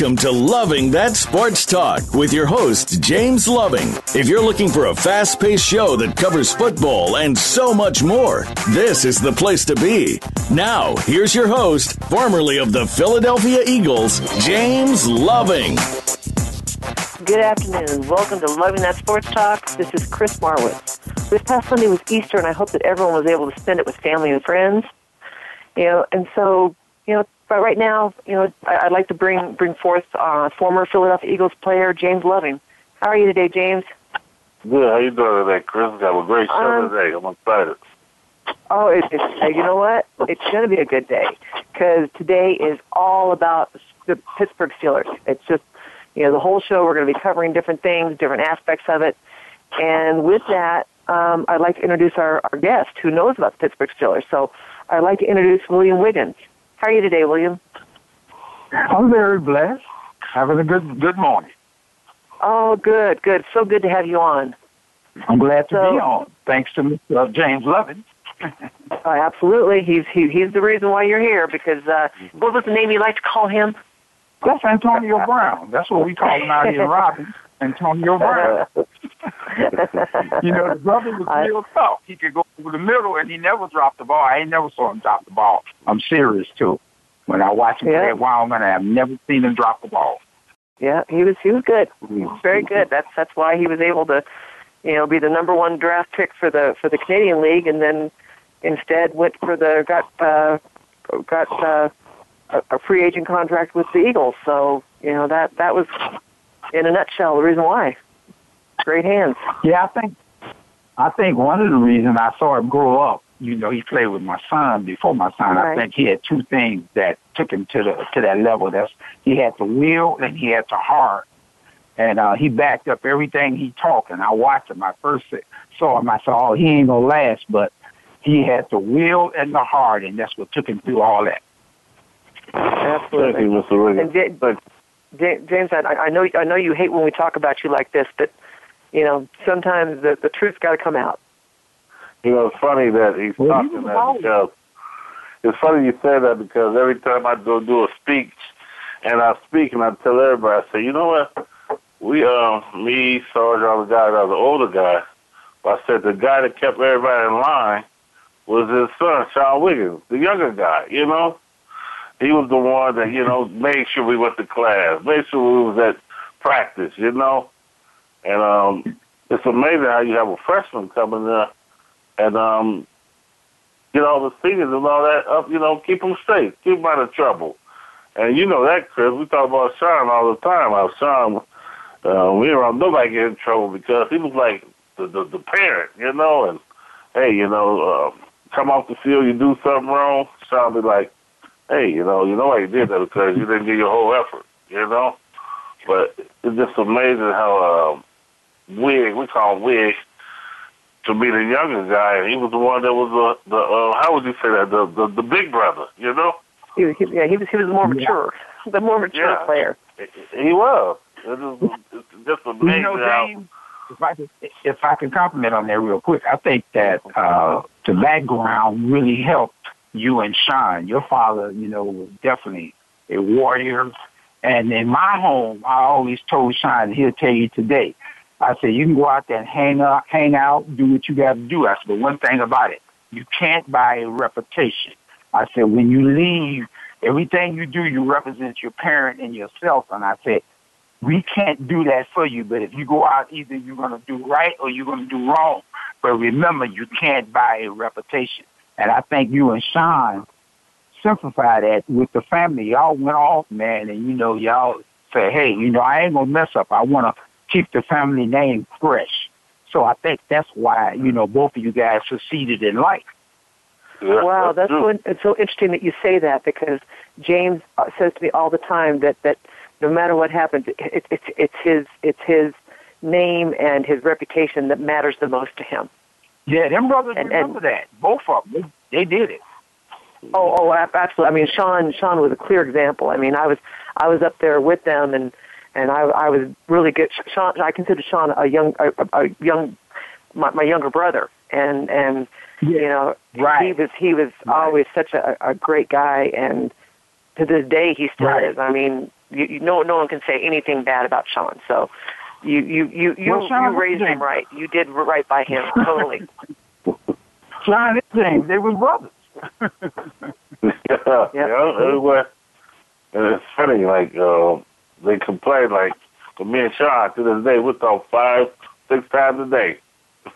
Welcome to Loving That Sports Talk with your host, James Loving. If you're looking for a fast paced show that covers football and so much more, this is the place to be. Now, here's your host, formerly of the Philadelphia Eagles, James Loving. Good afternoon. Welcome to Loving That Sports Talk. This is Chris Marwitz. This past Sunday was Easter, and I hope that everyone was able to spend it with family and friends. You know, and so you know, but right now, you know, I, would like to bring bring forth uh, former Philadelphia Eagles player James Loving. How are you today, James? Good. How you doing today, Chris? Got a great show um, today. I'm excited. Oh, it, it's uh, you know what? It's going to be a good day because today is all about the Pittsburgh Steelers. It's just you know the whole show. We're going to be covering different things, different aspects of it, and with that, um, I'd like to introduce our, our guest who knows about the Pittsburgh Steelers. So I'd like to introduce William Wiggins. How are you today, William? I'm very blessed. Having a good good morning. Oh, good, good. So good to have you on. I'm glad to so, be on. Thanks to uh, James Loving. uh, absolutely, he's he, he's the reason why you're here. Because uh, what was the name you like to call him? That's Antonio Brown. That's what we call him out here in Robin. Antonio Brown. you know, the brother was real tough. He could go over the middle, and he never dropped the ball. I ain't never saw him drop the ball. I'm serious too. When I watch him yeah. play at Wyoming, I've never seen him drop the ball. Yeah, he was he was good. He was very good. That's that's why he was able to, you know, be the number one draft pick for the for the Canadian League, and then instead went for the got uh, got uh, a, a free agent contract with the Eagles. So you know that that was in a nutshell the reason why. Great hands. Yeah, I think I think one of the reasons I saw him grow up, you know, he played with my son before my son. Right. I think he had two things that took him to the to that level. That's he had the will and he had the heart. And uh, he backed up everything he talked. And I watched him. I first saw him. I saw, "Oh, he ain't gonna last," but he had the will and the heart, and that's what took him through all that. Absolutely, Thank you, Mr. Reagan. James, I, I know I know you hate when we talk about you like this, but you know sometimes the the truth's got to come out. You know, it's funny that he's well, talking that because it's funny you say that because every time I go do a speech and I speak and I tell everybody, I say, you know what, we um me, Sarge, all the guys, I was the older guy. But I said the guy that kept everybody in line was his son, Sean Wiggins, the younger guy. You know he was the one that you know made sure we went to class, made sure we was at practice, you know. And um, it's amazing how you have a freshman coming there and um, get all the seniors and all that up, you know, keep them safe, keep them out of trouble. And you know that, Chris. We talk about Sean all the time. How Sean, uh, we don't nobody get in trouble because he was like the, the the parent, you know. And hey, you know, uh, come off the field, you do something wrong, Sean be like, hey, you know, you know why you did that because you didn't give your whole effort, you know. But it's just amazing how um, Wig, we call him Wig, to be the younger guy. He was the one that was the the uh, how would you say that the the, the big brother, you know. He, he, yeah, he was he was more mature, yeah. the more mature yeah. player. He was. It was it's just amazing you know, James, how. If I, could, if I can compliment on that real quick, I think that uh, the background really helped you and Sean. Your father, you know, was definitely a warrior. And in my home, I always told Sean, he'll tell you today. I said, you can go out there and hang out, hang out, do what you got to do. I said, but one thing about it, you can't buy a reputation. I said, when you leave, everything you do, you represent your parent and yourself. And I said, we can't do that for you, but if you go out, either you're going to do right or you're going to do wrong. But remember, you can't buy a reputation. And I think you and Sean simplified that with the family. Y'all went off, man, and you know, y'all say, hey, you know, I ain't gonna mess up. I want to keep the family name fresh. So I think that's why, you know, both of you guys succeeded in life. Yeah, wow, that's, that's so, it's so interesting that you say that because James uh, says to me all the time that that no matter what happens, it, it's it's his it's his name and his reputation that matters the most to him. Yeah, them brothers and, remember and, that. Both of them, they, did it. Oh, oh, absolutely. I mean, Sean, Sean was a clear example. I mean, I was, I was up there with them, and and I, I was really good. Sean, I consider Sean a young, a, a young, my, my younger brother, and and yeah, you know, right. he was he was right. always such a, a great guy, and to this day he still right. is. I mean, you, you no no one can say anything bad about Sean. So you you you you, Well, Sean, you raised him right. You did right by him totally. Sean and James, they were brothers. yeah, yeah. It was, and it's funny, like uh, they complain, like me and Sean to this day, we talk five, six times a day.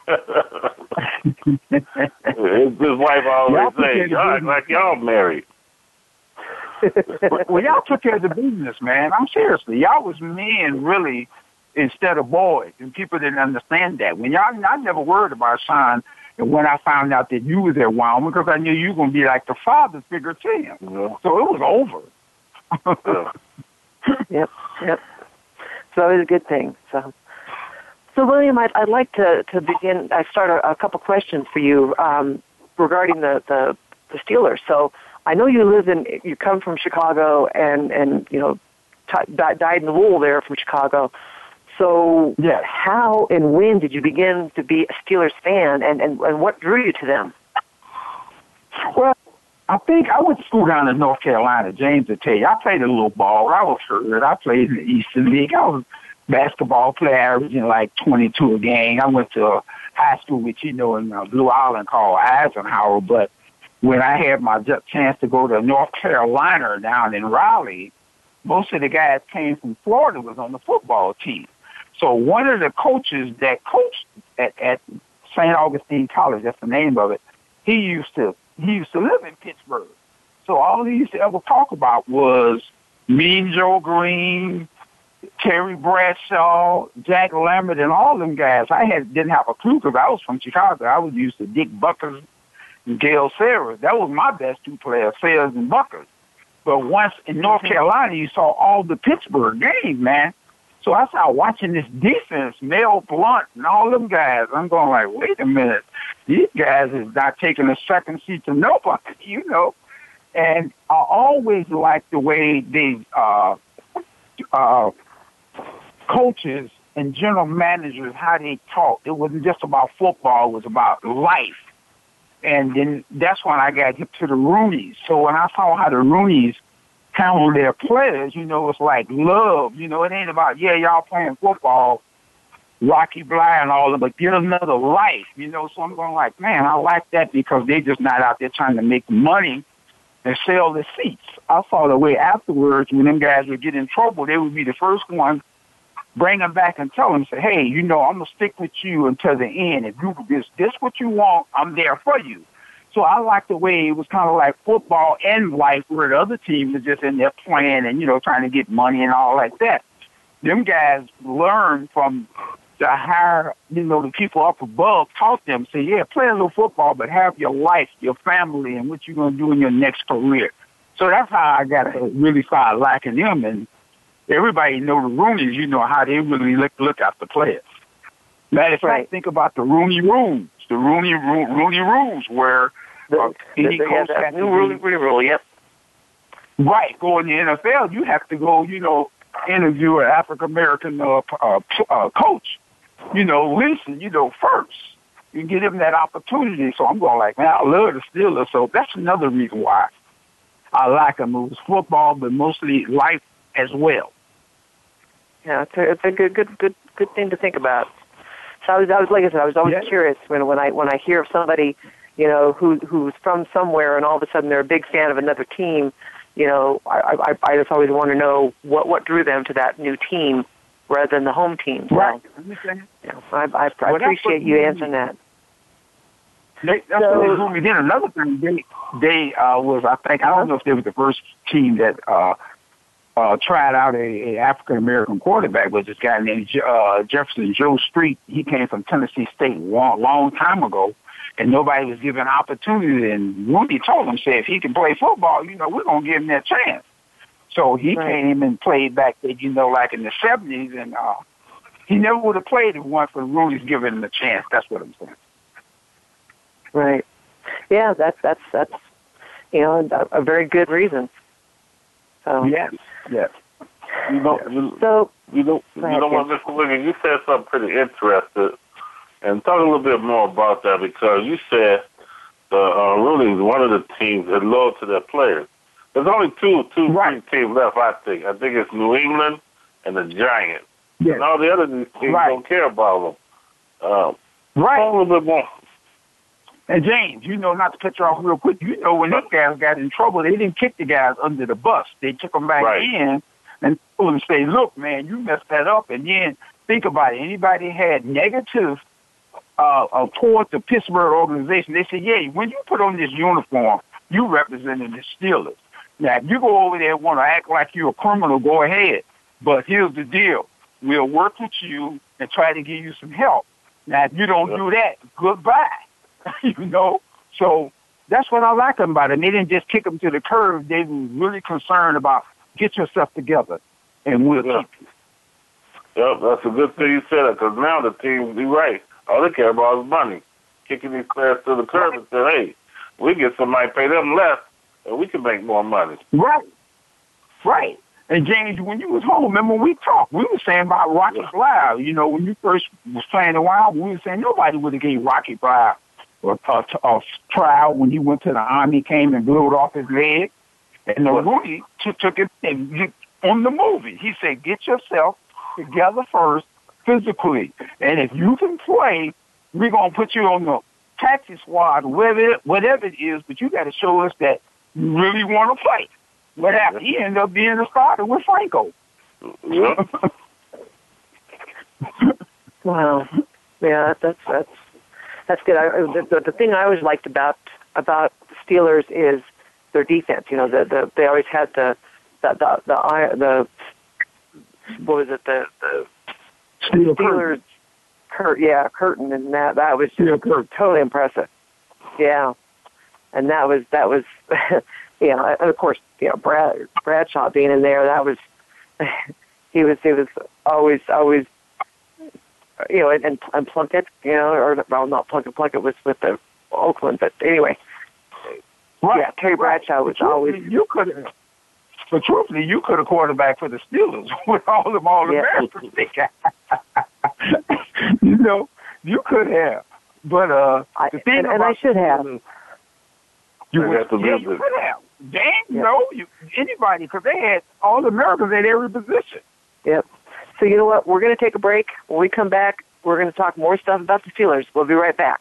His wife always Y'all say, "Y'all like y'all married." well, y'all took care of the business, man. I'm seriously, y'all was men really instead of boys, and people didn't understand that. When y'all, I never worried about Sean. And when I found out that you was at Wyoming, because I knew you were going to be like the father figure to him, Yeah. so it was over. Yeah. Yep, yep. So it was a good thing. So, so William, I'd, I'd like to, to begin. I start a, a couple questions for you um, regarding the, the the Steelers. So I know you live in, you come from Chicago, and and you know, t- died in the wool there from Chicago. So Yes. how and when did you begin to be a Steelers fan, and and, and what drew you to them? Well, I think I went to school down in North Carolina. James will tell you, I played a little ball. I was hurt. I played in the Eastern League. I was a basketball player, averaging like 22 a game. I went to a high school, which you know, in uh, Blue Island called Eisenhower. But when I had my chance to go to North Carolina down in Raleigh, most of the guys came from Florida was on the football team. So one of the coaches that coached at, at St. Augustine College, that's the name of it, he used to he used to live in Pittsburgh. So all he used to ever talk about was Mean Joe Green, Terry Bradshaw, Jack Lambert, and all them guys. I had didn't have a clue because I was from Chicago. I was used to Dick Butkus and Gale Sayers. That was my best two players, Sayers and Butkus. But once in North mm-hmm. Carolina, you saw all the Pittsburgh games, man. So I started watching this defense, Mel Blount and all them guys. I'm going like, wait a minute, these guys is not taking a second seat to nobody, you know. And I always liked the way they uh, uh, coaches and general managers how they talked. It wasn't just about football; it was about life. And then that's when I got hip to the Rooneys. So when I saw how the Rooneys handle their players, you know, it's like love. You know, it ain't about yeah, y'all playing football, Rocky Bleier and all that, but get another life. You know, so I'm going like, man, I like that because they just not out there trying to make money and sell the seats. I saw the way afterwards when them guys would get in trouble, they would be the first one bring them back and tell them, say, hey, you know, I'm gonna stick with you until the end. If you this this what you want, I'm there for you. So I like the way it was kind of like football and life, where the other teams are just in there playing and you know trying to get money and all like that. Them guys learn from the higher, you know, the people up above taught them, say, yeah, play a little football, but have your life, your family, and what you're going to do in your next career. So that's how I got to really start liking them. And everybody know the Rooneys, you know how they really look, look the players. Matter of fact, Right. think about the Rooney rules, the Rooney, Rooney rules where The, the- yeah, that to new rule, rule, rule. Yep. Right, go in the NFL, you have to go, you know, interview an African American uh, uh, uh, coach. You know, listen, you know, first. You give him that opportunity. So I'm going like, man, I love the Steelers. So that's another reason why I like them. It was football, but mostly life as well. Yeah, it's a, it's a good, good, good, good thing to think about. So I was, I was like I said, I was always Yeah. curious when when I when I hear of somebody, you know, who who's from somewhere and all of a sudden they're a big fan of another team. You know, I I, I just always want to know what what drew them to that new team rather than the home team. So, Right. You know, I I, I Well, appreciate you we- answering that. They, that's So- what they told me. Then another thing, they they uh, was I think I don't know if they were the first team that uh, uh, tried out a, a African American quarterback was this guy named uh, Jefferson Joe Street. He came from Tennessee State long, long time ago, and nobody was given opportunity. And Rooney told him, "Say if he can play football, you know, we're gonna give him that chance." So he Right. came and played back there, you know, like in the seventies, and uh, he never would have played if it weren't for Rooney's giving him a chance. That's what I'm saying. Right. Yeah, that's that's that's you know a, a very good reason. So Yes, yes. You know, you, so you know, Go you ahead, know what, Jim. Mr. Williams, you said something pretty interesting, and talk a little bit more about that because you said the uh, Rooney's one of the teams that loyal to their players. There's only two two Right. teams left. I think. I think it's New England and the Giants. Yes. And all the other teams Right. don't care about them. Um, Right. a little bit more. And James, you know, not to cut you off real quick, you know, when those guys got in trouble, they didn't kick the guys under the bus. They took them back Right. in and told them, say, look, man, you messed that up. And then think about it. Anybody had negative uh, uh, towards the Pittsburgh organization, they said, yeah, when you put on this uniform, you represented the Steelers. Now, if you go over there and want to act like you're a criminal, go ahead. But here's the deal. We'll work with you and try to give you some help. Now, if you don't Yeah. do that, goodbye. you know? So that's what I like about it. And they didn't just kick them to the curb. They were really concerned about get yourself together and we'll Yeah. keep you. Yep, that's a good thing you said that because now the team, you're right. All they care about is money. Kicking these players to the curb and say, hey, we get somebody pay them less and we can make more money. Right. Right. And James, when you was home, remember we talked. We were saying about Rocky Yeah. Bleier. You know, when you first was playing the Wild, we were saying nobody would have gave Rocky Bleier a, a, a trial when he went to the army, came and blew it off his leg. And the Rooney took, took it and on the movie. He said, "Get yourself together first, physically, and if you can play, we're gonna put you on the taxi squad, whatever whatever it is. But you got to show us that you really want to play." What happened? He ended up being a starter with Franco. Yep. Wow. Yeah, that's that's that's good. I, the, the the thing I always liked about about the Steelers is their defense. You know, the the they always had the the the the, i- the what was it the the Steel Steelers curt yeah curtain and that that was Steel totally impressive. Yeah, and that was that was you know and of course you know Brad Bradshaw being in there that was he was he was always always you know and and, Plunkett you know or well not Plunkett Plunkett was with the Oakland but anyway Right. yeah Terry Bradshaw was But always you could have. But truthfully, you could have quarterback for the Steelers with all them all Yeah. Americans. they got. you know, you could have. But uh, I, the thing and, and I should have You They would, have to yeah, live you with could have. Damn, Yeah. no, you anybody because they had all the Americans at every position. Yep. So you know what? We're going to take a break. When we come back, we're going to talk more stuff about the Steelers. We'll be right back.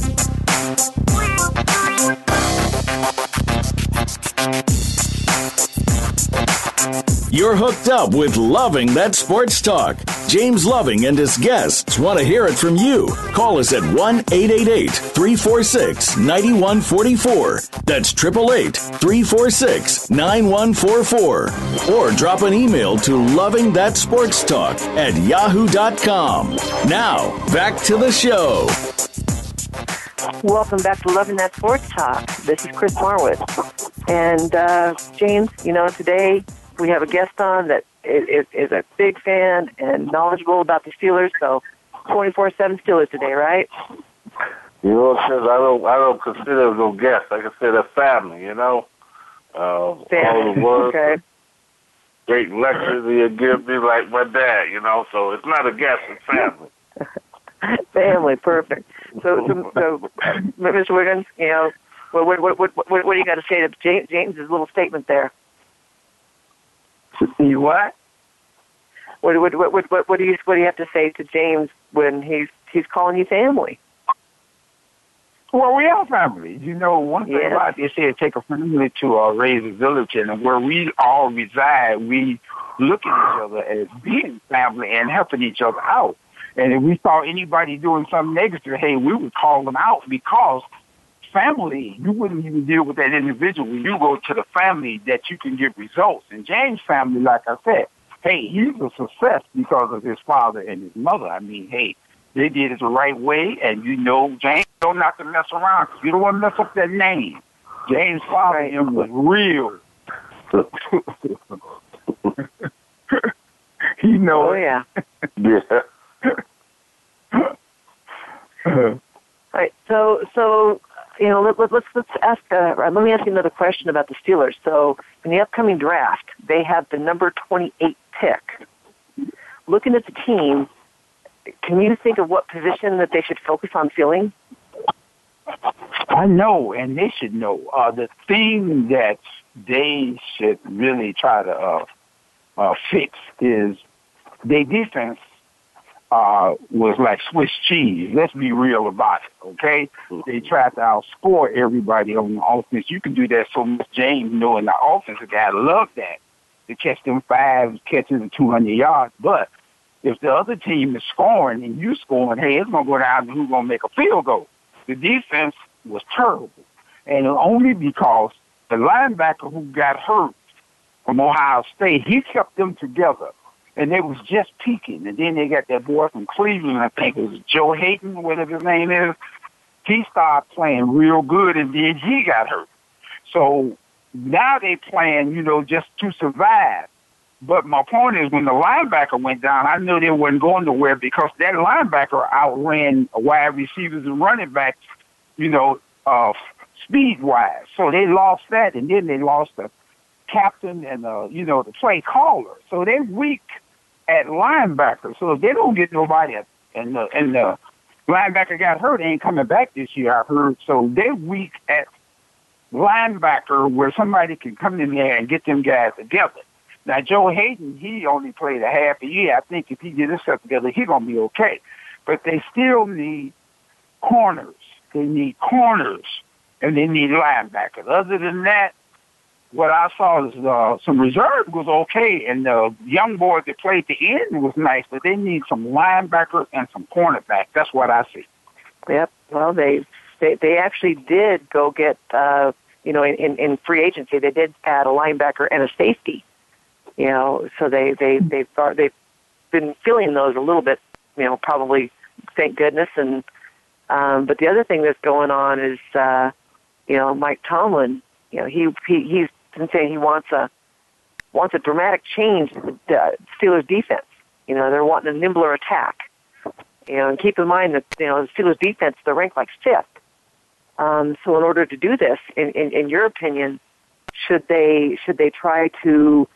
You're hooked up with Loving That Sports Talk. James Loving and his guests want to hear it from you. Call us at 1 888 346 9144. That's 888 346 9144. Or drop an email to Loving That Sports Talk at yahoo.com. Now, back to the show. Welcome back to Loving That Sports Talk. This is Chris Marwood. And uh, James, you know, today we have a guest on that is, is, a big fan and knowledgeable about the Steelers. So 24 7 Steelers today, right? You know, since I don't, I don't consider them no guests. I consider family. You know, uh, Family. all the words, Okay. great lectures that you give me, like my dad. You know, so it's not a guest, it's family. Family, perfect. So, so, so Mr. Wiggins, you know, what, what, what, what, what, what do you got to say to James, James's little statement there? You what? What, what, what, what, what, what do you, what do you have to say to James when he's, he's calling you family? Well, we are family. You know, one thing Yes. about it, they say take a family to uh, raise a village, and where we all reside, we look at each other as being family and helping each other out. And if we saw anybody doing something negative, hey, we would call them out because family, you wouldn't even deal with that individual. You go to the family that you can get results. And James' family, like I said, hey, he's a success because of his father and his mother. I mean, hey, they did it the right way, and you know, James don't not to mess around. You don't want to mess up that name. James' father him was real. he know Oh yeah. Yeah. All right. So, so you know, let, let, let's let's ask. Uh, let me ask you another question about the Steelers. So, in the upcoming draft, they have the number twenty-eight pick. Looking at the team, can you think of what position that they should focus on filling? I know, and they should know. Uh, the thing that they should really try to uh, uh, fix is their defense uh, was like Swiss cheese. Let's be real about it, okay? They tried to outscore everybody on the offense. You can do that so much, James, knowing the offensive guy love that to catch them five catches and 200 yards. But if the other team is scoring and you scoring, hey, it's going to go down to who's going to make a field goal. The defense was terrible. And only because the linebacker who got hurt from Ohio State, he kept them together. And they was just peaking. And then they got that boy from Cleveland, I think it was Joe Haden, whatever his name is. He started playing real good and then he got hurt. So now they playing, you know, just to survive. But my point is, when the linebacker went down, I knew they wasn't going nowhere because that linebacker outran wide receivers and running backs, you know, uh, speed wise. So they lost that, and then they lost the captain and uh, you know the play caller. So they're weak at linebacker. So if they don't get nobody, at, and the and the linebacker got hurt, they ain't coming back this year. I heard. So they're weak at linebacker, where somebody can come in there and get them guys together. Now, Joe Haden, he only played a half a year. I think if he get himself together, he gonna be okay. But they still need corners. They need corners, and they need linebackers. Other than that, what I saw is uh, some reserve was okay, and the young boys that played the end was nice. But they need some linebackers and some cornerback. That's what I see. Yep. Well, they they they actually did go get uh, you know in, in in free agency they did add a linebacker and a safety. You know, so they they they thought they've been feeling those a little bit. You know, probably thank goodness. And um, but the other thing that's going on is uh, you know Mike Tomlin. You know, he he he's been saying he wants a wants a dramatic change to the uh, Steelers defense. You know, they're wanting a nimbler attack. You know, and keep in mind that you know the Steelers defense they're ranked like fifth. Um, so in order to do this, in, in, in your opinion, should they should they try to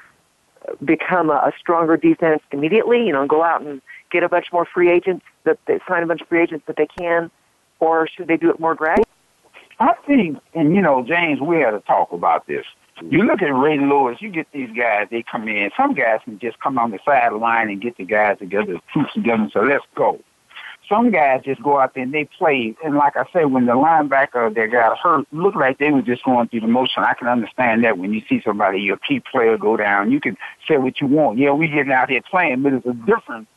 become a, a stronger defense immediately? You know, go out and get a bunch more free agents that they sign a bunch of free agents that they can, or should they do it more gradually? I think, and you know, James, we had to talk about this. You look at Ray Lewis, you get these guys, they come in. Some guys can just come on the sideline and get the guys together, the troops together, and say, let's go. Some guys just go out there and they play. And like I said, when the linebacker that got hurt looked like they were just going through the motion, I can understand that when you see somebody, your key player go down, you can say what you want. Yeah, we getting out here playing, but it's a difference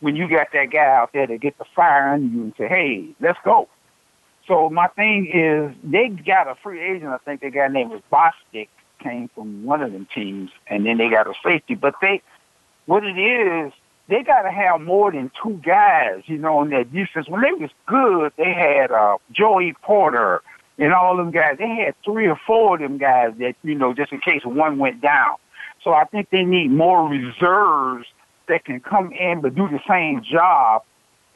when you got that guy out there to get the fire under you and say, hey, let's go. So my thing is, they got a free agent. I think they got named was Bostic, came from one of them teams, and then they got a safety. But they, what it is, they got to have more than two guys, you know, on that defense. When they was good, they had uh, Joey Porter and all them guys. They had three or four of them guys that, you know, just in case one went down. So I think they need more reserves that can come in but do the same job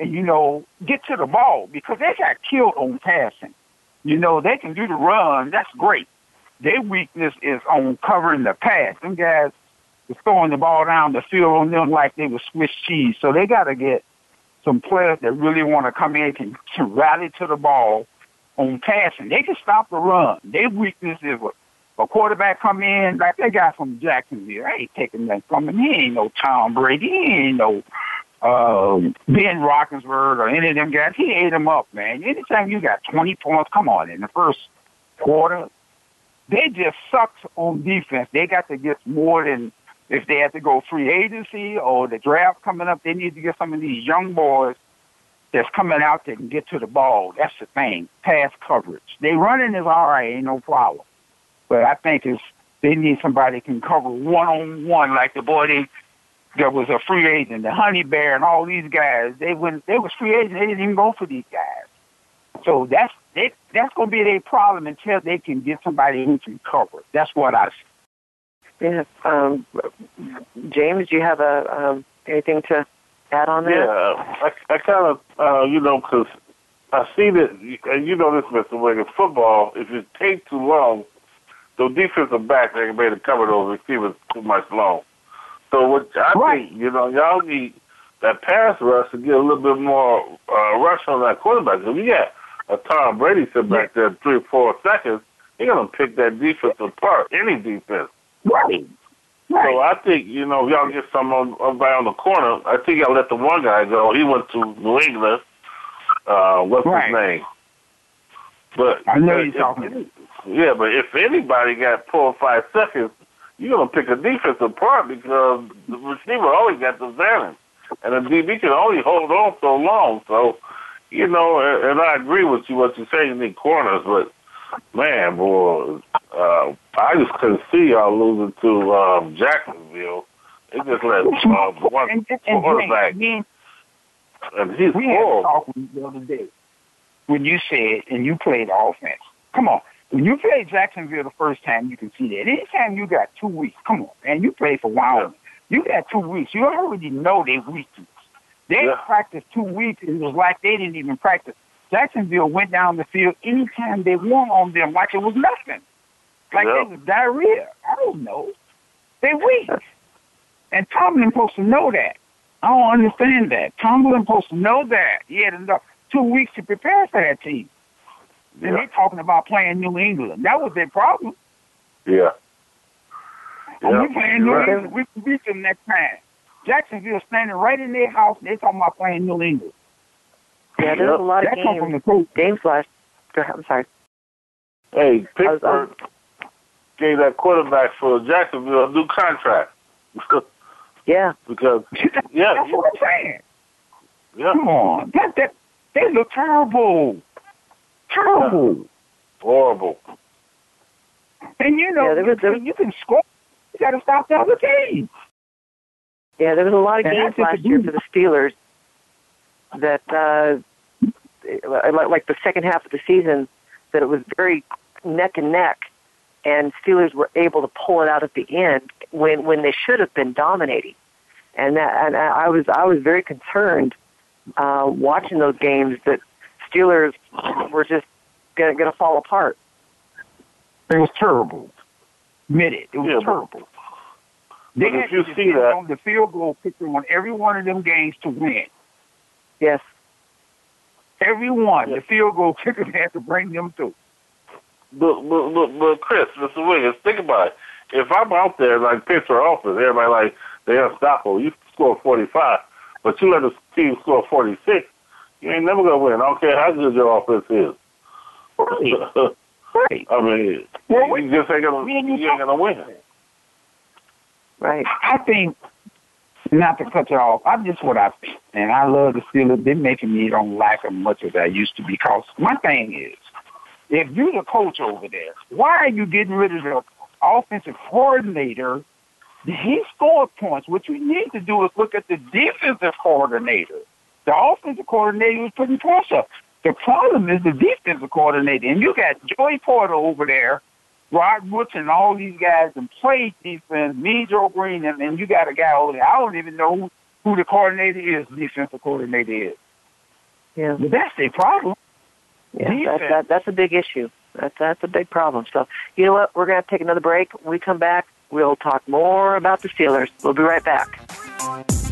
and you know get to the ball because they got killed on passing. You know they can do the run. That's great. Their weakness is on covering the pass. Them guys is throwing the ball down the field on them like they were Swiss cheese. So they got to get some players that really want to come in and to rally to the ball on passing. They can stop the run. Their weakness is a quarterback come in like that guy from Jacksonville. I ain't taking that from him. He ain't no Tom Brady. He ain't no uh, Ben Roethlisberger or any of them guys. He ate them up, man. Anytime you got 20 points, come on, in the first quarter, they just sucked on defense. They got to get more than if they have to go free agency or the draft coming up. They need to get some of these young boys that's coming out that can get to the ball. That's the thing. Pass coverage. They running is all right, ain't no problem. But I think it's they need somebody that can cover one on one like the boy they there was a free agent, the Honey Bear and all these guys. They went they was free agents, they didn't even go for these guys. So that's they, that's gonna be their problem until they can get somebody who can cover. That's what I see. Yeah. Um, James, do you have a um, anything to add on that? Yeah, I, I kind of, uh, you know, because I see that, and you know this, Mr. Wiggins, football, if it takes too long, the defensive back, they can be able to cover those receivers too much long. So what I right. think, you know, y'all need that pass rush to get a little bit more uh, rush on that quarterback. If you got a Tom Brady sit back there three or four seconds, going to pick that defense apart, any defense. Right. Right. So I think, you know, y'all get some on, on by on the corner. I think y'all let the one guy go. He went to New England. Uh, what's right. his name? But I know uh, you're talking. Yeah, but if anybody got four or five seconds, you're gonna pick a defense apart because the receiver always got the advantage, and the DB can only hold on so long. So, you know, and, and I agree with you what you're saying. You need corners, but man, boy, uh, I just couldn't see y'all losing to um, Jacksonville. They just let uh, one and, and, quarterback, and, and he's we horrible. talk the other day when you said and you played offense. Come on. When you played Jacksonville the first time, you can see that. Anytime you got two weeks, come on, man, you played for Wyoming. You got two weeks. You already know their weakness. They Yeah. practiced two weeks. And it was like they didn't even practice. Jacksonville went down the field anytime they won on them like it was nothing. Like Yeah. it was diarrhea. I don't know. They weak. And Tomlin supposed to know that. I don't understand that. Tomlin supposed to know that. He had enough two weeks to prepare for that team. And Yeah. they talking about playing New England. That was their problem. Yeah. And Yeah, we playing New right. England. We can beat them next time. Jacksonville standing right in their house. and They talking about playing New England. Yeah, there's a lot of that come from games. the coach. Games last. Go ahead, I'm sorry. Hey, I was- I Pittsburgh gave that quarterback for Jacksonville a new contract Yeah. because yeah, That's what I'm saying. yeah, Come on. That, that, they look terrible. Terrible. horrible. And you know, Yeah, there was- there you can score. You got to stop the other team. Yeah, there was a lot of And games last year for the Steelers that, uh, like like the second half of the season, that it was very neck and neck, and Steelers were able to pull it out at the end when when they should have been dominating, and that and I was I was very concerned uh, watching those games that Steelers were just gonna gonna fall apart. It was terrible. Admit it. It was Yeah, terrible. They but if had you to see that- on the field goal kicker on every one of them games to win. Yes. Every one, Yeah. the field goal kicker had to bring them through. But, but, but, but Chris, Mr. Wiggins, think about it. If I'm out there like Pittsburgh offense, everybody like they're unstoppable. You score 45, but you let the team score 46, you ain't never gonna win. I don't care how good your offense is. Right. Right. I mean, Well, you just ain't gonna me and you you ain't gonna win. Right. I think, not to cut you off, I'm just what I think, and I love the Steelers. They're making me don't like them much as I used to because my thing is, if you're the coach over there, why are you getting rid of the offensive coordinator? He scored points. What you need to do is look at the defensive coordinator. The offensive coordinator was putting up. The problem is the defensive coordinator, and you got Joey Porter over there Rod Woods and all these guys and played defense, me, Joe Green, and, and you got a guy over there. I don't even know who, who the coordinator is, the defensive coordinator is. Yeah. But that's their problem. Yeah, that, that, that's a big issue. That's that's a big problem. So you know what? We're gonna have to take another break. When we come back, we'll talk more about the Steelers. We'll be right back.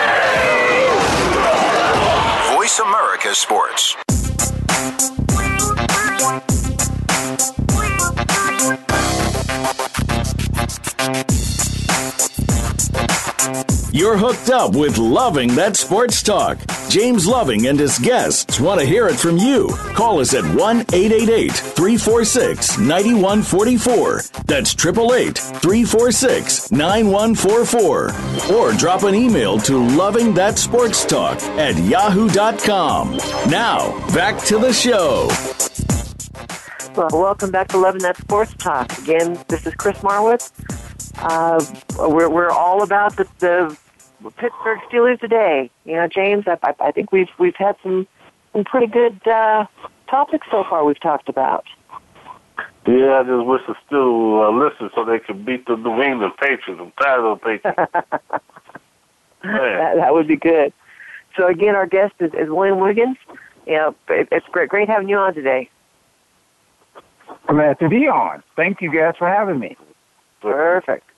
America Sports. You're hooked up with Loving That Sports Talk. James Loving and his guests want to hear it from you. Call us at 1 888 346 9144. That's 888 346 9144. Or drop an email to Loving That Sports Talk at yahoo.com. Now, back to the show. Well, welcome back to Loving That Sports Talk. Again, this is Chris Marwitz. Uh, we're we're all about the, the Pittsburgh Steelers today. You know, James, I, I, I think we've we've had some some pretty good uh, topics so far. We've talked about. Yeah, I just wish the Steelers uh, listen so they could beat the New England Patriots. I'm tired of the Patriots. that, that would be good. So again, our guest is, is William Wiggins. You know, it, it's great great having you on today. Glad to be on. Thank you guys for having me. Perfect.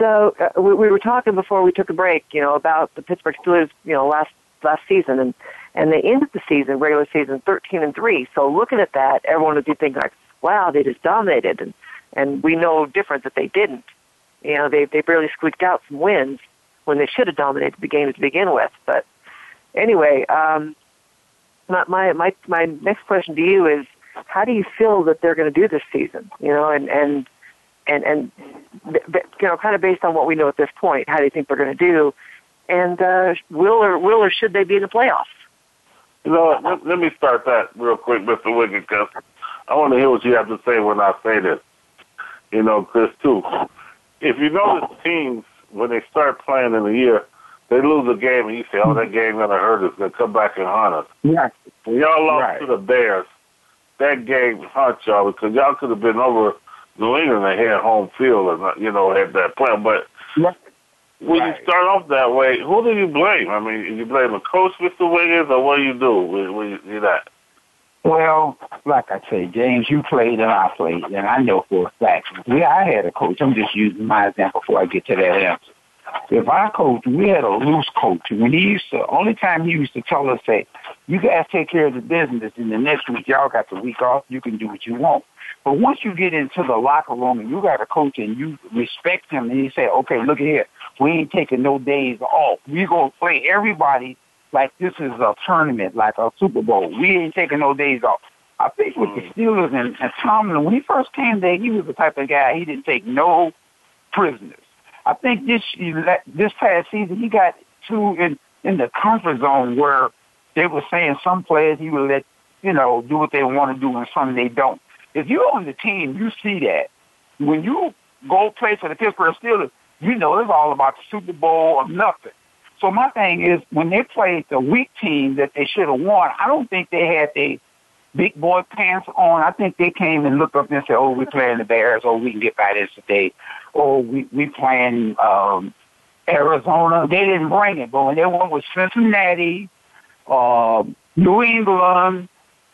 So uh, we, we were talking before we took a break, you know, about the Pittsburgh Steelers, you know, last last season, and and they ended the season, regular season, thirteen and three. So looking at that, everyone would be thinking like, "Wow, they just dominated," and and we know different that they didn't. You know, they they barely squeaked out some wins when they should have dominated the game to begin with. But anyway, um, my my my my next question to you is, how do you feel that they're going to do this season? You know, and and and and you know, kind of based on what we know at this point, how do you think they're going to do? And uh, will or will or should they be in the playoffs? You know? Let, let me start that real quick, Mr. Wiggins, because I want to hear what you have to say when I say this. You know, Chris, too. If you notice teams, when they start playing in the year, they lose a game and you say, oh, that game going to hurt us, going to come back and haunt us. Right. When y'all lost Right. to the Bears, that game haunt y'all because y'all could have been over New England and had home field and, uh, you know, had that plan. But Right. when Right. you start off that way, who do you blame? I mean, you blame the coach, Mr. Wiggins, or what do you do when, when you do that? Well, like I say, James, you played and I played, and I know for a fact. Yeah, I had a coach. I'm just using my example before I get to that answer. If our coach, we had a loose coach. When he used to, only time he used to tell us, say, you guys take care of the business, and the next week y'all got the week off, you can do what you want. But once you get into the locker room and you got a coach and you respect him, and he say, okay, look here, we ain't taking no days off. We gonna play everybody like this is a tournament, like a Super Bowl. We ain't taking no days off. I think with the mm. Steelers and, and Tomlin, when he first came there, he was the type of guy he didn't take no prisoners. I think this this past season he got too in in the comfort zone where they were saying some players he would let you know do what they want to do and some they don't. If you're on the team, you see that when you go play for the Pittsburgh Steelers, you know it's all about the Super Bowl or nothing. So my thing is when they played the weak team that they should have won, I don't think they had the big boy pants on. I think they came and looked up and said, "Oh, we're playing the Bears. Oh, we can get by this today. Oh, we we playing um, Arizona." They didn't bring it, but when they went with Cincinnati, uh, New England,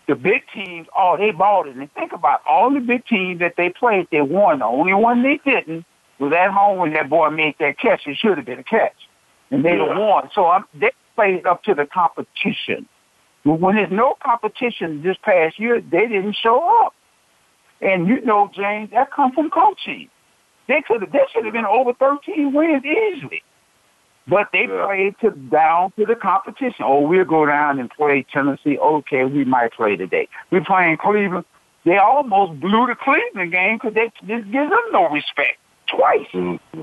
the big teams, oh, they bought it. And think about all the big teams that they played, they won. The only one they didn't was at home when that boy made that catch. It should have been a catch, and they yeah. won. So I'm, they played up to the competition. When there's no competition this past year, they didn't show up. And you know, James, that comes from coaching. They could have, they should have been over 13 wins easily. But they yeah. played to down to the competition. Oh, we'll go down and play Tennessee. Okay, we might play today. We're playing Cleveland. They almost blew the Cleveland game because they just give them no respect twice. Mm-hmm.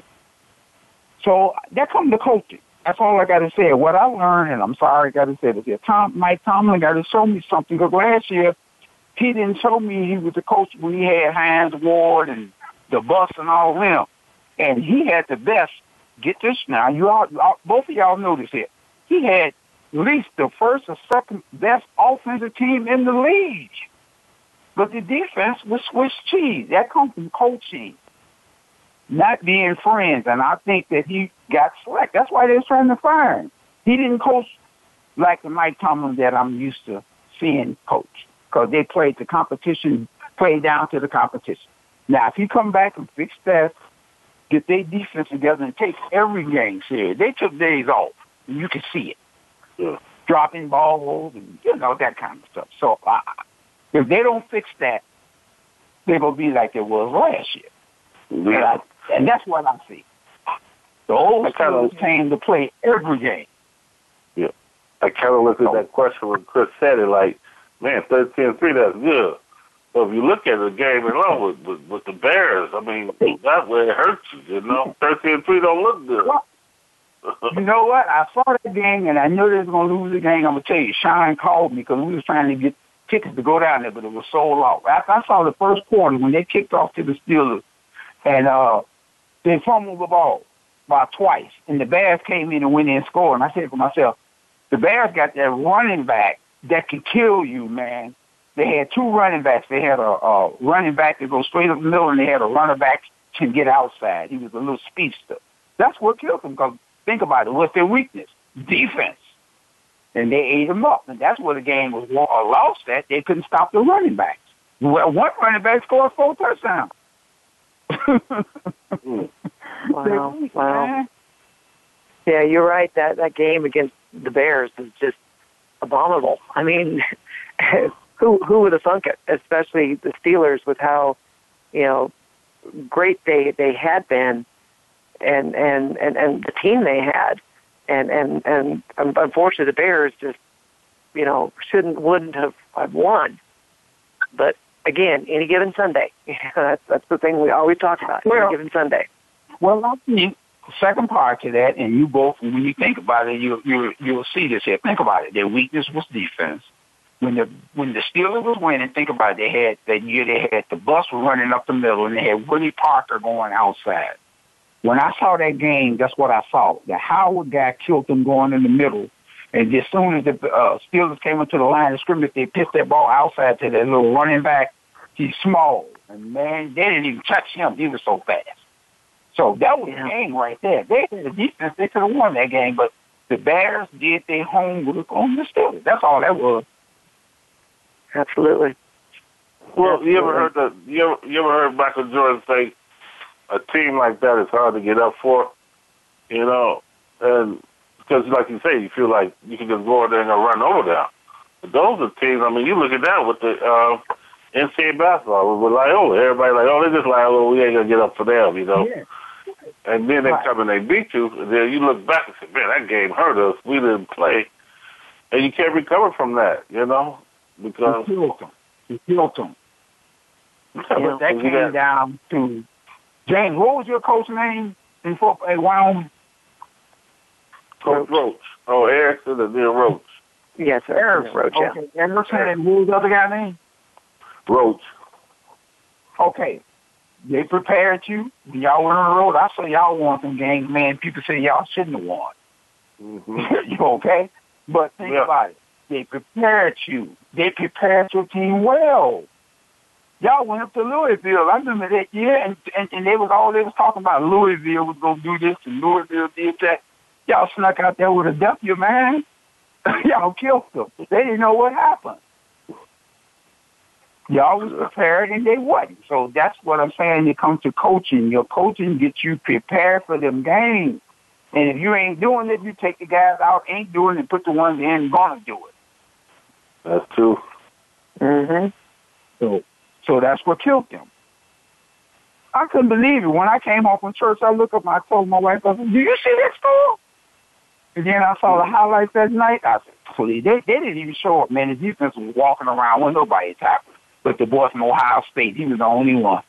So that comes to coaching. That's all I got to say. What I learned, and I'm sorry I got to say this here, Tom, Mike Tomlin got to show me something because last year he didn't show me he was the coach when he had Hines Ward and the bus and all them. And he had the best. Get this now, you all, both of y'all know this here. He had at least the first or second best offensive team in the league. But the defense was Swiss cheese. That comes from coaching not being friends, and I think that he got slack. That's why they was trying to fire him. He didn't coach like the Mike Tomlin that I'm used to seeing coach, because they played the competition, played down to the competition. Now, if he come back and fix that, get their defense together and take every game serious, they took days off, and you can see it. Yeah. Dropping balls and, you know, that kind of stuff. So uh, if they don't fix that, they're going to be like it was last year. Yeah. And that's what I see. The old schools came to play every game. Yeah. I kind of look at that question when Chris said it like, man, 13-3, that's good. But if you look at the game alone with, with, with the Bears, I mean, that way it hurts you, you know? 13-3 don't look good. you know what? I saw that game, and I knew they was going to lose the game. I'm going to tell you, Sean called me because we was trying to get tickets to go down there, but it was sold out. After I saw the first quarter, when they kicked off to the Steelers, and uh, they fumbled the ball by twice, and the Bears came in and went in and scored. And I said to myself, the Bears got that running back that can kill you, man. They had two running backs. They had a, a running back that goes straight up the middle, and they had a running back can get outside. He was a little speedster. That's what killed them. Because think about it, what's their weakness? Defense. And they ate them up, and that's where the game was lost at. They couldn't stop the running backs. Well, one running back scored four touchdowns wow, wow. Yeah, you're right. That that game against the Bears is just abominable. I mean, who who would have thunk it? Especially the Steelers with how you know great they they had been, and and and and the team they had, and and and unfortunately the Bears just you know shouldn't wouldn't have, have won, but again, any given Sunday. that's that's the thing we always talk about. Well, any given Sunday. Well, I think second part to that, and you both, when you think about it, you you you'll see this here. Think about it. Their weakness was defense. When the when the Steelers was winning, think about it. They had that year. They had the bus running up the middle, and they had Willie Parker going outside. When I saw that game, that's what I saw. The Howard guy killed them going in the middle and as soon as the uh, Steelers came into the line of scrimmage, they pitched that ball outside to that little running back. He's small, and man, they didn't even touch him. He was so fast. So that was yeah. the game right there. They had a defense. They could have won that game, but the Bears did their homework on the Steelers. That's all that was. Absolutely. Well, Absolutely. you ever heard the you ever, you ever heard Michael Jordan say, "A team like that is hard to get up for," you know, and because, like you say, you feel like you can just go out there and run over them. But those are teams. I mean, you look at that with the uh, NCAA basketball with Loyola. Everybody like, oh, they just Loyola. We ain't gonna get up for them, you know. Yeah. And then they right. come and they beat you. And then you look back and say, man, that game hurt us. We didn't play, and you can't recover from that, you know, because you killed them. You killed them. Yeah, that came down to James. What was your coach name? in football in Wyoming? Coach Roach. Oh, Erickson and then Roach. Yes, sir. Erickson. Roach, yeah. Okay. Erickson and who was the other guy name? Roach. Okay. They prepared you. When y'all went on the road, I saw y'all won some games, man. People say y'all shouldn't have won. Mm-hmm. you okay? But think Yeah. about it. They prepared you. They prepared your team well. Y'all went up to Louisville. I remember that year, and, and, and they was all they was talking about. Louisville was gonna do this, and Louisville did that. Y'all snuck out there with a W, man. y'all killed them. They didn't know what happened. Y'all was prepared, and they wasn't. So that's what I'm saying. It comes to coaching. Your coaching gets you prepared for them games. And if you ain't doing it, you take the guys out, ain't doing it, and put the ones in gonna do it. That's true. Mm-hmm. So, so that's what killed them. I couldn't believe it. When I came home from church, I looked up and I told my wife, I said, do you see that score? And then I saw the highlights that night. I said, please. They, they didn't even show up, man. The defense was walking around with nobody tackled. But the boy from Ohio State, he was the only one.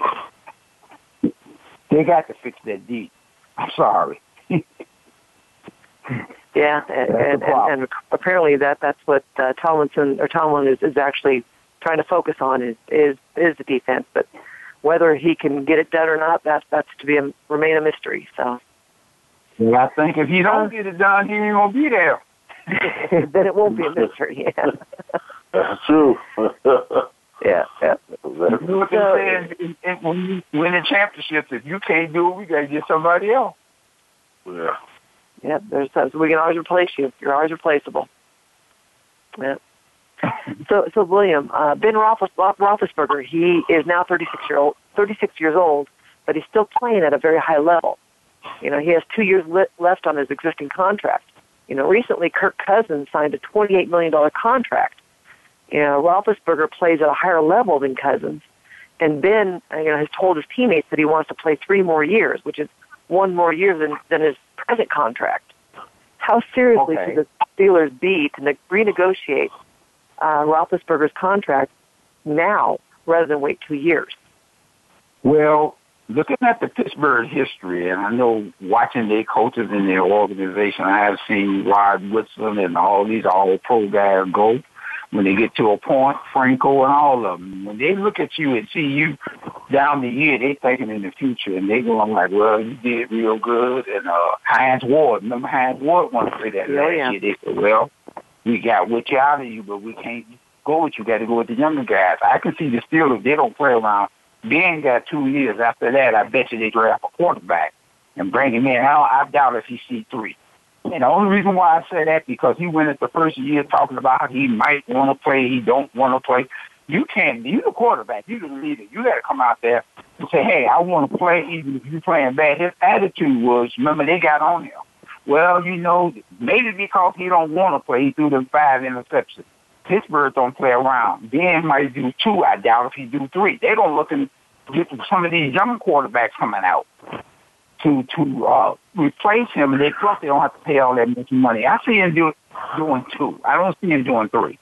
They got to fix that D. I'm sorry. Yeah, and, and, and apparently that that's what uh, Tomlinson or Tomlin is, is actually trying to focus on is is is the defense. But whether he can get it done or not, that's that's to be a, remain a mystery. So Well, I think if he don't get it done, he ain't gonna be there. then it won't be a mystery. Yeah, That's true. yeah, yeah. You know what they say in- in- when you win the championships, if you can't do it, we gotta get somebody else. yeah. Yeah, there's so we can always replace you. You're always replaceable. Yeah. So, so William, uh, Ben Roethlis, Roethlisberger, he is now 36 year old, 36 years old, but he's still playing at a very high level. You know, he has two years li- left on his existing contract. You know, recently Kirk Cousins signed a 28 million dollar contract. You know, Roethlisberger plays at a higher level than Cousins, and Ben, uh, you know, has told his teammates that he wants to play three more years, which is one more year than than his present contract. How seriously Okay. should the Steelers be to ne- renegotiate uh, Roethlisberger's contract now rather than wait two years? Well, looking at the Pittsburgh history, and I know watching their coaches in their organization, I have seen Rod Woodson and all these all pro guys go. When they get to a point, Franco and all of them, when they look at you and see you down the year, they thinking in the future, and they going like, "Well, you did real good." And uh, Hines Ward, remember Hines Ward wanted to play that Yeah, last yeah. year. They said, "Well, we got what you out of you, but we can't go with you. Got to go with the younger guys." I can see the Steelers; they don't play around. Ben got two years. After that, I bet you they draft a quarterback and bring him in. I, I doubt if he see three. And the only reason why I say that because he went at the first year talking about how he might want to play, he don't want to play. You can't. You the quarterback. You the leader. You got to come out there and say, "Hey, I want to play, even if you're playing bad." His attitude was, remember, they got on him. Well, you know, maybe because he don't want to play, he threw them five interceptions. Pittsburgh don't play around. Ben might do two. I doubt if he do three. They don't look and get some of these young quarterbacks coming out to to uh, replace him, and they plus they don't have to pay all that much money. I see him do, doing two. I don't see him doing three.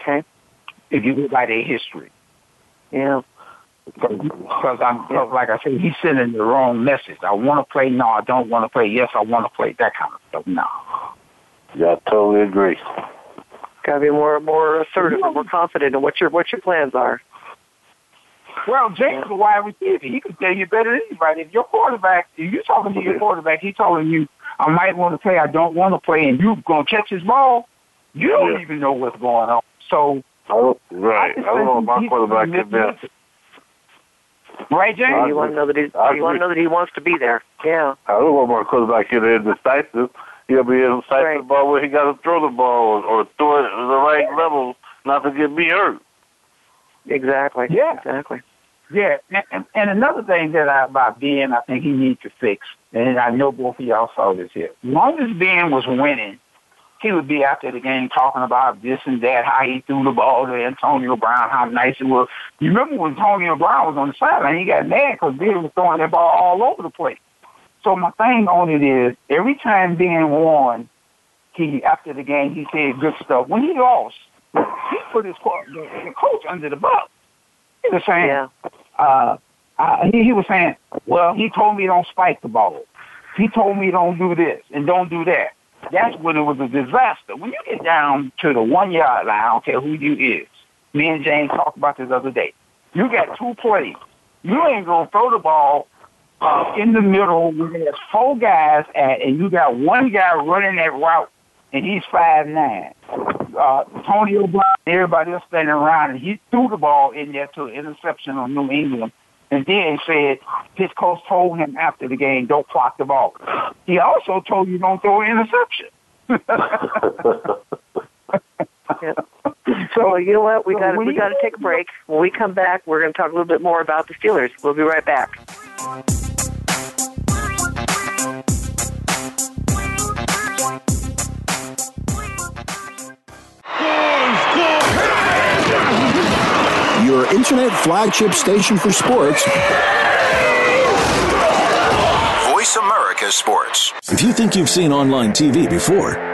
Okay. If you go by their history, Yeah. because I'm cause like I said, he's sending the wrong message. I want to play. No, I don't want to play. Yes, I want to play. That kind of stuff. No. Yeah, I totally agree. Got to be more more assertive and more confident in what your what your plans are. Well, James is a wide receiver. He can tell you better than anybody. If your quarterback, if you're talking to your quarterback, he's telling you, I might want to play, I don't want to play, and you're going to catch his ball, you don't Yeah. even know what's going on. So, I don't, right. I just don't know if my quarterback gonna can miss. miss. Right, James? you want to know that he's you want to know that he wants to be there. Yeah. I don't want my quarterback in there decisive. He'll be decisive Right. the ball where he got to throw the ball or, or throw it at the right level, not to get me hurt. Exactly. Yeah. Exactly. Yeah, and, and, and another thing that I, about Ben, I think he needs to fix, and I know both of y'all saw this here. As long as Ben was winning, he would be after the game talking about this and that, how he threw the ball to Antonio Brown, how nice it was. You remember when Antonio Brown was on the sideline, he got mad because Ben was throwing that ball all over the place. So my thing on it is, every time Ben won, he after the game he said good stuff. When he lost, he put his co- the, the coach under the bus. He was saying, Yeah. uh, I, he, he was saying, well, he told me don't spike the ball. He told me don't do this and don't do that. That's when it was a disaster. When you get down to the one yard line, I don't care who you is. Me and James talked about this other day. You got two plays. You ain't gonna throw the ball uh, in the middle when there's four guys at, and you got one guy running that route, and he's five nine. Uh, Antonio Brown, everybody else standing around, and he threw the ball in there to an interception on New England and then said his coach told him after the game, don't clock the ball. He also told you don't throw an interception. yeah. So you know what? We got we got to take a break. When we come back, we're going to talk a little bit more about the Steelers. We'll be right back. Your internet flagship station for sports. Voice America Sports. If you think you've seen online TV before,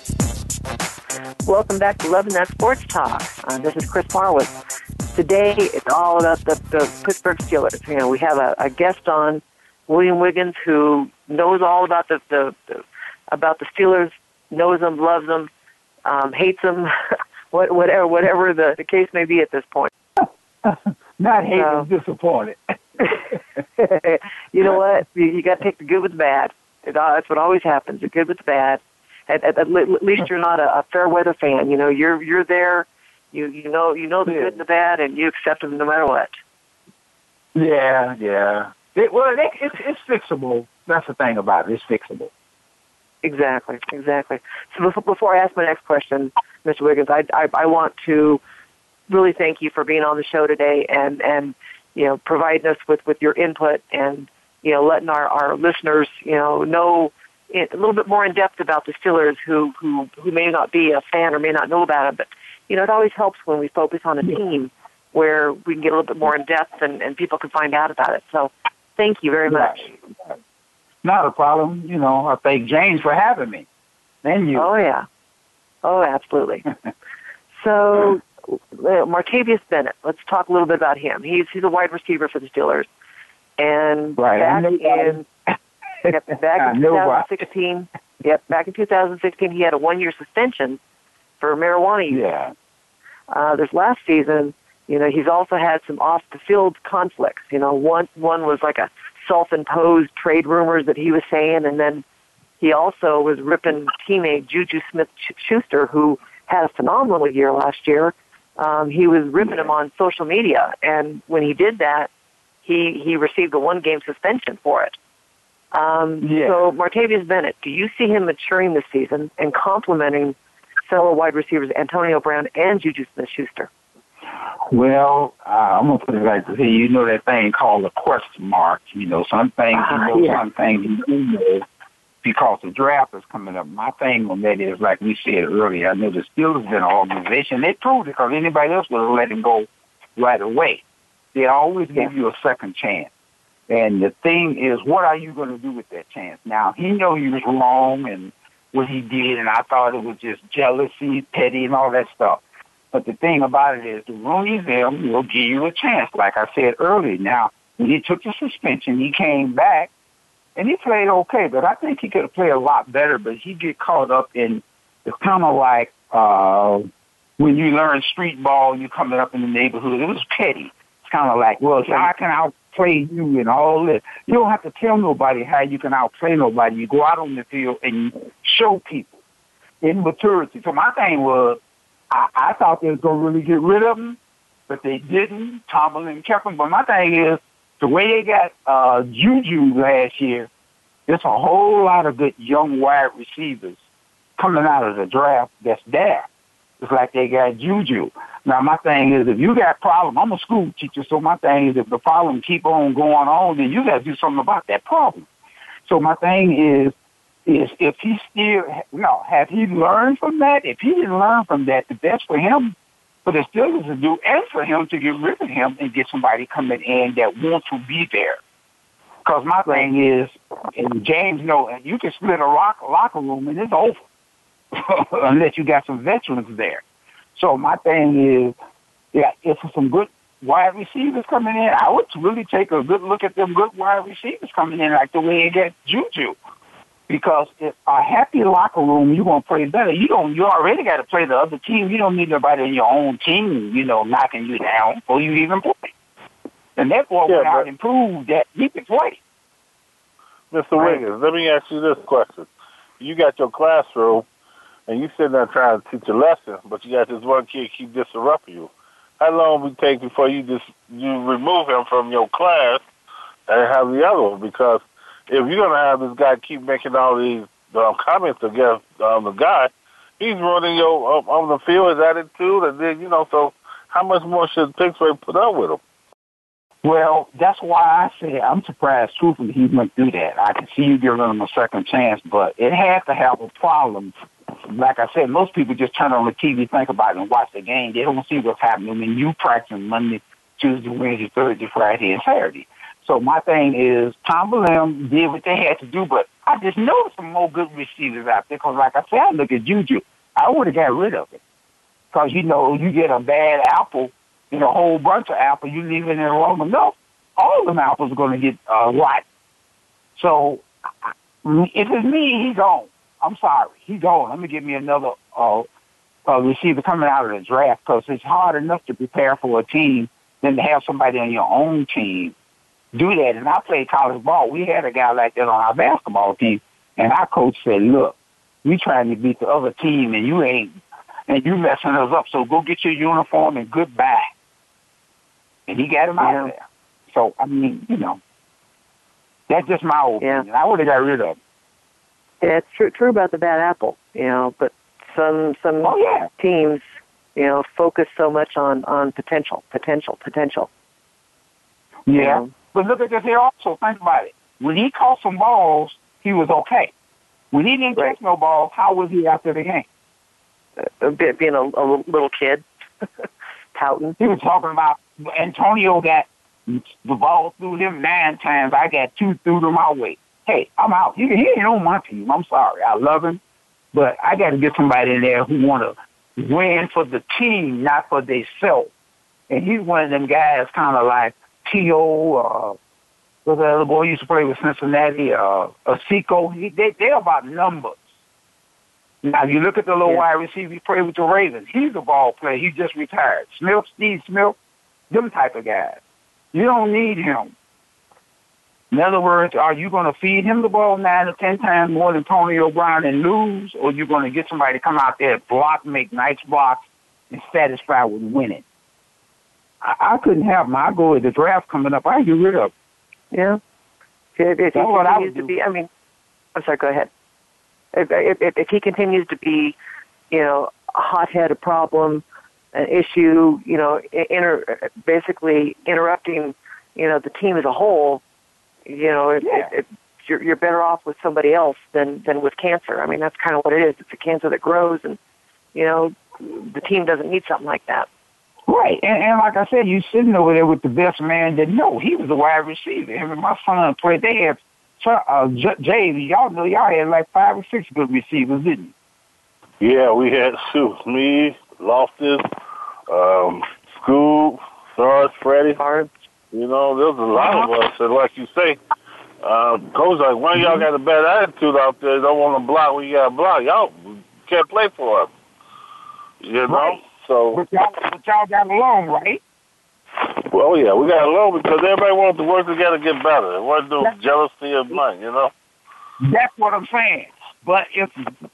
Welcome back to Loving That Sports Talk. Uh, this is Chris Marwitz. Today, it's all about the, the Pittsburgh Steelers. You know, we have a, a guest on, William Wiggins, who knows all about the, the, the about the Steelers, knows them, loves them, um, hates them, what, whatever whatever the, the case may be at this point. Not hating, so, disappointed. you know what? You, you got to take the good with the bad. It, uh, that's what always happens. The good with the bad. At, at, at least you're not a, a fair weather fan. You know, you're you're there you you know you know the good and the bad, and you accept them no matter what. Yeah, yeah. It, well, it, it's it's fixable. That's the thing about it. It's fixable. Exactly, exactly. So before, before I ask my next question, Mr. Wiggins, I, I I want to really thank you for being on the show today and and you know providing us with with your input and you know letting our our listeners you know know a little bit more in depth about the Steelers who who who may not be a fan or may not know about it, but you know, it always helps when we focus on a team where we can get a little bit more in depth and, and people can find out about it. So thank you very much. Not a problem. You know, I thank James for having me. And you. Oh, yeah. Oh, absolutely. so, uh, Martavius Bennett, let's talk a little bit about him. He's, he's a wide receiver for the Steelers. And right. back in, yep, back in 2016, yep, back in 2016, he had a one-year suspension for marijuana use. Yeah. Uh, this last season, you know, he's also had some off the field conflicts. You know, one one was like a self imposed trade rumors that he was saying, and then he also was ripping teammate Juju Smith Schuster, who had a phenomenal year last year. Um, he was ripping him on social media, and when he did that, he he received a one game suspension for it. Um, yeah. So Martavius Bennett, do you see him maturing this season and complementing fellow wide receivers Antonio Brown and Juju Smith-Schuster? Well, uh, I'm gonna put it like this: you know that thing called a question mark. You know, some things you uh, know, yeah. some things you don't know. because the draft is coming up. My thing on that is, like we said earlier, I know the Steelers been an organization. They proved it because anybody else would have let him go right away. They always give you a second chance. And the thing is, what are you going to do with that chance? Now, he know he was wrong and what he did, and I thought it was just jealousy, petty, and all that stuff. But the thing about it is, the Rooney them will give you a chance, like I said earlier. Now, when he took the suspension, he came back and he played okay, but I think he could have played a lot better. But he get caught up in it's kind of like uh, when you learn street ball, and you coming up in the neighborhood. It was petty. It's kind of like, well, I can outplay you and all this. You don't have to tell nobody how you can outplay nobody. You go out on the field and you show people in maturity. So my thing was, I, I thought they was gonna really get rid of him, but they didn't. Tomlin kept him. But my thing is, the way they got uh, Juju last year, there's a whole lot of good young wide receivers coming out of the draft that's there. It's like they got Juju. Now my thing is, if you got problem, I'm a school teacher, so my thing is, if the problem keep on going on, then you got to do something about that problem. So my thing is, is if he still, know, have he learned from that? If he didn't learn from that, the best for him for the Steelers to do and for him to get rid of him and get somebody coming in that wants to be there. Because my thing is, and James know, you can split a rock, locker room and it's over unless you got some veterans there. So my thing is, yeah, if some good wide receivers coming in, I would really take a good look at them good wide receivers coming in, like the way they get Juju. Because if a happy locker room, you're gonna play better. You don't. You already got to play the other team. You don't need nobody in your own team, you know, knocking you down before you even play. And that boy Yeah, but- and proved that could play. Mr. Wiggins, let me ask you this question. You got your classroom, and you sitting there trying to teach a lesson, but you got this one kid keep disrupting you. How long would it take before you just you remove him from your class and have the other one? Because if you're gonna have this guy keep making all these um, comments against um, the guy, he's running your um, on the field his attitude, and then you know. So how much more should Pittsburgh put up with him? Well, that's why I say I'm surprised, truthfully, he went through that. I can see you giving him a second chance, but it had to have a problem. Like I said, most people just turn on the TV, think about it, and watch the game. They don't see what's happening when you practice Monday, Tuesday, Wednesday, Thursday, Friday, and Saturday. So my thing is, Tom Williams did what they had to do, but I just noticed some more good receivers out there. Because, like I said, I look at Juju. I would have got rid of it. Because, you know, you get a bad apple in a whole bunch of apples, you leave it in there long enough, all them apples are going to get uh, rotten. So if it's me, he's gone. I'm sorry, he's gone. Let me get me another uh, uh, receiver coming out of the draft because it's hard enough to prepare for a team than to have somebody on your own team do that. And I played college ball. We had a guy like that on our basketball team, and our coach said, "Look, we trying to beat the other team, and you ain't, and you messing us up. So go get your uniform and goodbye." And he got him out of there. So I mean, you know, that's just my opinion. I would have got rid of him. Yeah, it's true true about the bad apple, you know, but some some Oh, yeah. teams, you know, focus so much on on potential, potential, potential. Yeah. But look at this here also. Think about it. When he caught some balls, he was okay. When he didn't catch no balls, how was he after the game? Uh, Bit being a, a little kid, pouting. He was talking about Antonio got the ball through him nine times. I got two through to my way. Hey, I'm out. He, he ain't on my team. I'm sorry. I love him, but I got to get somebody in there who want to win for the team, not for themselves. And he's one of them guys, kind of like T.O., uh, the other boy used to play with Cincinnati, uh, Asico. He, they, they're about numbers. Now, you look at the little wide receiver, he played with the Ravens. He's a ball player. He just retired. Smith, Steve Smith, them type of guys. You don't need him. In other words, are you going to feed him the ball nine or ten times more than Antonio Brown and lose, or are you going to get somebody to come out there, block, make nice blocks, and satisfy with winning? I, I couldn't have my goal go with the draft coming up. I get rid of him. Yeah. If, if he what I continues to be, I mean, I'm sorry. Go ahead. If, if, if, if he continues to be, you know, a hothead, a problem, an issue, you know, inter, basically interrupting, you know, the team as a whole, you know, it, it, it, you're, you're better off with somebody else than than with cancer. I mean, that's kind of what it is. It's a cancer that grows, and you know, the team doesn't need something like that. Right, and, and like I said, you sitting over there with the best man that know he was a wide receiver. Him and my son played. They had uh, Jay. Y'all know y'all had like five or six good receivers, didn't you? Yeah, we had Sue, me, Loftus, um, Scoob, Sarge, Freddie. You know, there's a lot of us, and like you say, uh, coach like, one y'all got a bad attitude out there. Don't want to block when you got to block. Y'all can't play for us. You know, right. so but y'all, but y'all got along, right? Well, yeah, we got along because everybody wants to work together to get better. It wasn't no jealousy of mine, you know. That's what I'm saying. But if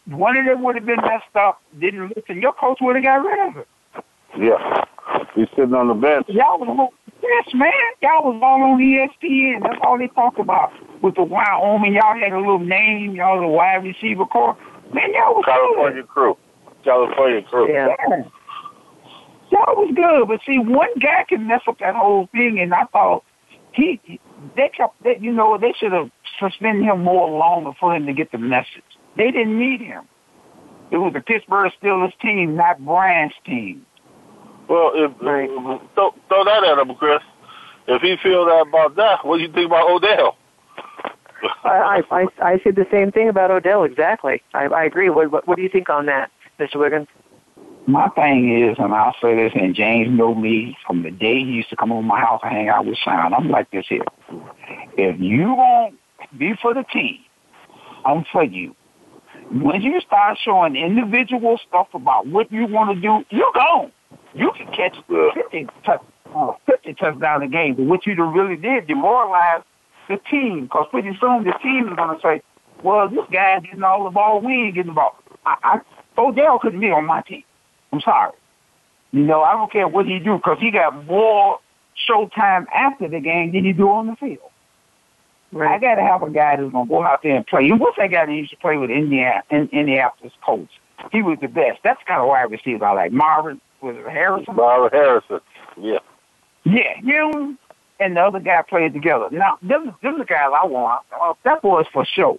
one of them would have been messed up, didn't listen, your coach would have got rid of it. Yeah, he's sitting on the bench. Y'all was yes, man. Y'all was all on ESPN. That's all they talk about with the Wyoming. Y'all had a little name. Y'all the wide receiver corps. Man, y'all was California good. crew. California crew. Yeah. yeah. Y'all was good, but see, one guy can mess up that whole thing, and I thought he, they kept, they, you know, they should have suspended him more longer for him to get the message. They didn't need him. It was the Pittsburgh Steelers team, not Brian's team. Well, if, right. Um, throw, throw that at him, Chris. If he feel that about that, what do you think about Odell? I, I I said the same thing about Odell. Exactly. I, I agree. What, what What do you think on that, Mr. Wiggins? My thing is, and I'll say this, and James know me from the day he used to come over my house and hang out with Sean. I'm like this here. If you won't be for the team, I'm for you. When you start showing individual stuff about what you want to do, you're gone. You can catch 50, touch, uh, 50 touchdowns a game, but what you really did demoralize the team because pretty soon the team is going to say, well, this guy's getting all the ball, we ain't getting the ball. I, I, Odell couldn't be on my team. I'm sorry. You know, I don't care what he do because he got more showtime after the game than he do on the field. Right. I got to have a guy who's going to go out there and play. What's that guy that used to play with Indiana, in, Indianapolis Colts? He was the best. That's kind of wide receiver I like. Marvin, was it Harrison? Marvin Harrison, yeah. Yeah, him and the other guy played together. Now, them, them the guys I want. Uh, that boy's for sure.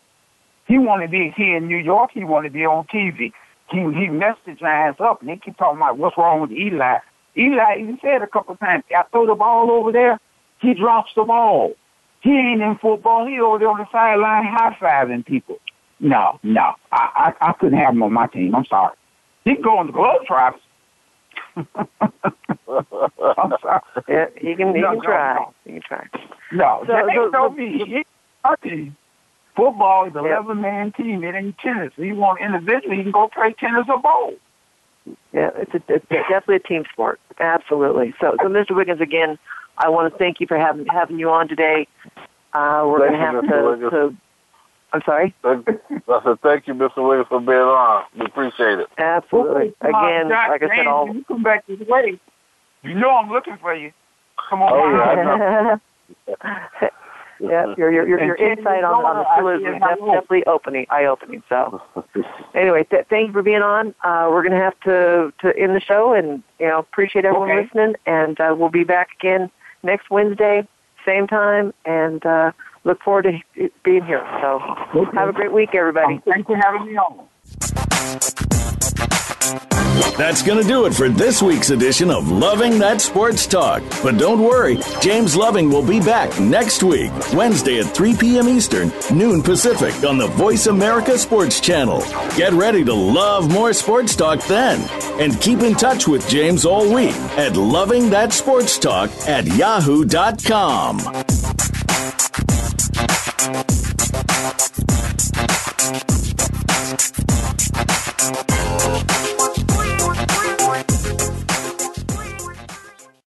He want to be here in New York. He want to be on TV he he messed his ass up, and they keep talking about what's wrong with Eli. Eli even said a couple of times, I throw the ball over there, he drops the ball. He ain't in football. He over there on the sideline high fiving people. No, no, I, I I couldn't have him on my team. I'm sorry. He can go on the Globetrotters. I'm sorry. Yeah, he can. He no, can try. No. He can try. No, so, that ain't so, so, me. He. Football is a yep. 11 man team. It ain't tennis. If you want individually, you can go play tennis or bowl. Yeah, it's, a, it's definitely a team sport. Absolutely. So, so Mr. Wiggins, again, I want to thank you for having having you on today. Uh, we're going to have to, to. I'm sorry. I said thank you, Mr. Williams, for being on. We appreciate it. Absolutely. Again, like I said, all. You come back this way. You know I'm looking for you. Come on. Oh, yeah, yeah, your your your, your insight on, on the Steelers is definitely opening, eye opening. So, anyway, th- thank you for being on. Uh, we're going to have to to end the show, and you know, appreciate everyone okay. listening. And uh, we'll be back again next Wednesday, same time, and uh, look forward to being here. So, okay. have a great week, everybody. Um, thanks for having me on. That's going to do it for this week's edition of Loving That Sports Talk. But don't worry, James Loving will be back next week, Wednesday at 3 p.m. Eastern, noon Pacific, on the Voice America Sports Channel. Get ready to love more sports talk then. And keep in touch with James all week at Loving That Sports Talk at yahoo.com. We'll